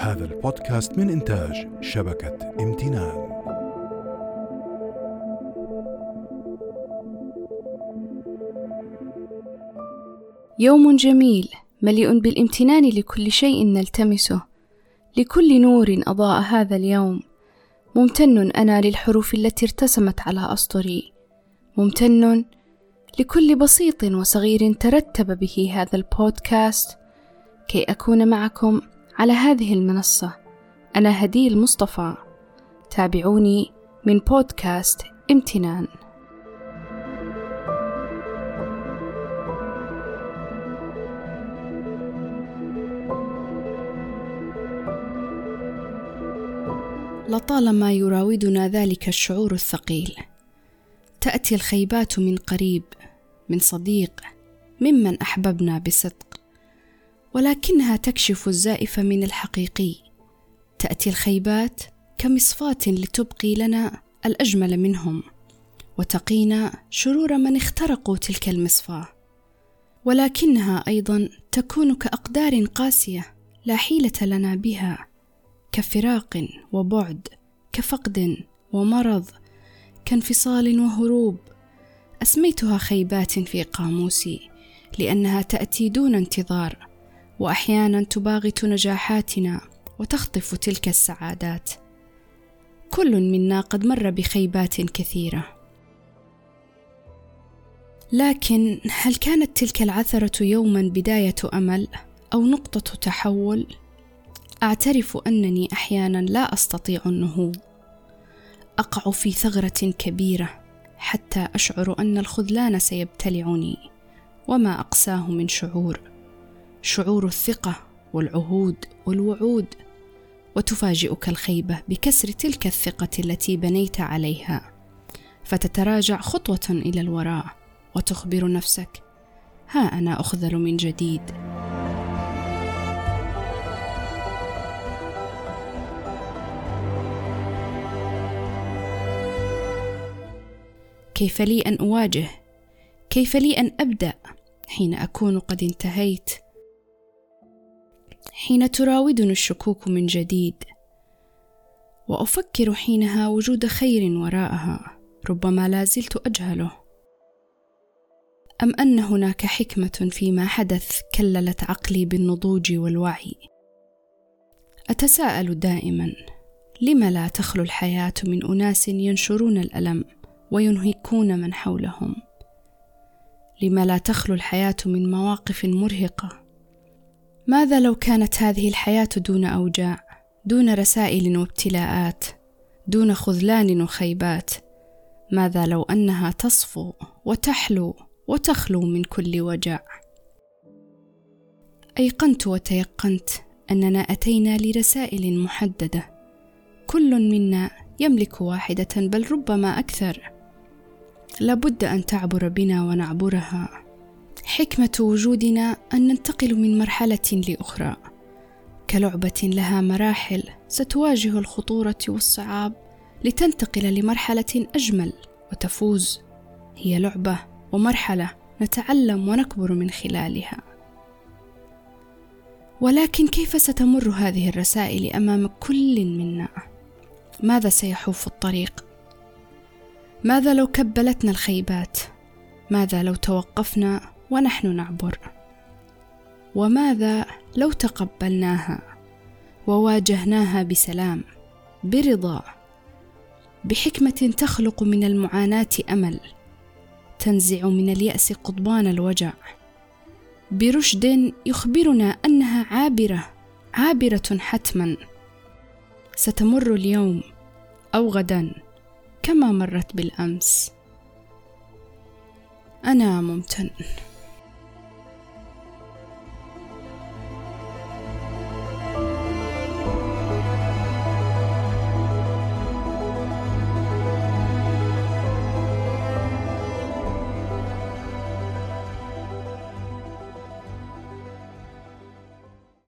هذا البودكاست من إنتاج شبكة امتنان. يوم جميل مليء بالامتنان لكل شيء نلتمسه. لكل نور أضاء هذا اليوم. ممتن أنا للحروف التي ارتسمت على أسطري. ممتن لكل بسيط وصغير ترتب به هذا البودكاست. كي أكون معكم على هذه المنصة. أنا هدي المصطفى. تابعوني من بودكاست امتنان. لطالما يراودنا ذلك الشعور الثقيل تأتي الخيبات من قريب من صديق ممن أحببنا بصدق. ولكنها تكشف الزائف من الحقيقي. تأتي الخيبات كمصفاة لتبقي لنا الأجمل منهم وتقينا شرور من اخترقوا تلك المصفاة. ولكنها أيضا تكون كأقدار قاسية لا حيلة لنا بها كفراق وبعد كفقد ومرض كانفصال وهروب. أسميتها خيبات في قاموسي لأنها تأتي دون انتظار. وأحيانا تباغت نجاحاتنا وتخطف تلك السعادات. كل منا قد مر بخيبات كثيرة. لكن هل كانت تلك العثرة يوما بداية أمل أو نقطة تحول؟ أعترف أنني أحيانا لا أستطيع النهوض. أقع في ثغرة كبيرة حتى أشعر أن الخذلان سيبتلعني وما أقساه من شعور. شعور الثقة والعهود والوعود وتفاجئك الخيبة بكسر تلك الثقة التي بنيت عليها. فتتراجع خطوة إلى الوراء وتخبر نفسك ها أنا أخذل من جديد. كيف لي أن أواجه؟ كيف لي أن أبدأ حين أكون قد انتهيت؟ حين تراودني الشكوك من جديد. وأفكر حينها وجود خير وراءها ربما لا زلت أجهله. أم أن هناك حكمة فيما حدث كللت عقلي بالنضوج والوعي؟ أتساءل دائما لم لا تخلو الحياة من أناس ينشرون الألم وينهكون من حولهم؟ لما لا تخلو الحياة من مواقف مرهقة؟ ماذا لو كانت هذه الحياة دون أوجاع دون رسائل وابتلاءات دون خذلان وخيبات؟ ماذا لو أنها تصفو وتحلو وتخلو من كل وجع؟ أيقنت وتيقنت أننا أتينا لرسائل محددة. كل منا يملك واحدة بل ربما أكثر. لابد أن تعبر بنا ونعبرها. حكمة وجودنا أن ننتقل من مرحلة لأخرى. كلعبة لها مراحل ستواجه الخطورة والصعاب لتنتقل لمرحلة أجمل وتفوز. هي لعبة ومرحلة نتعلم ونكبر من خلالها. ولكن كيف ستمر هذه الرسائل أمام كل منا؟ ماذا سيحوف الطريق؟ ماذا لو كبلتنا الخيبات؟ ماذا لو توقفنا ونحن نعبر. وماذا لو تقبلناها وواجهناها بسلام برضا بحكمة تخلق من المعاناة أمل تنزع من اليأس قضبان الوجع. برشد يخبرنا أنها عابرة عابرة حتما. ستمر اليوم أو غدا كما مرت بالأمس. أنا ممتن.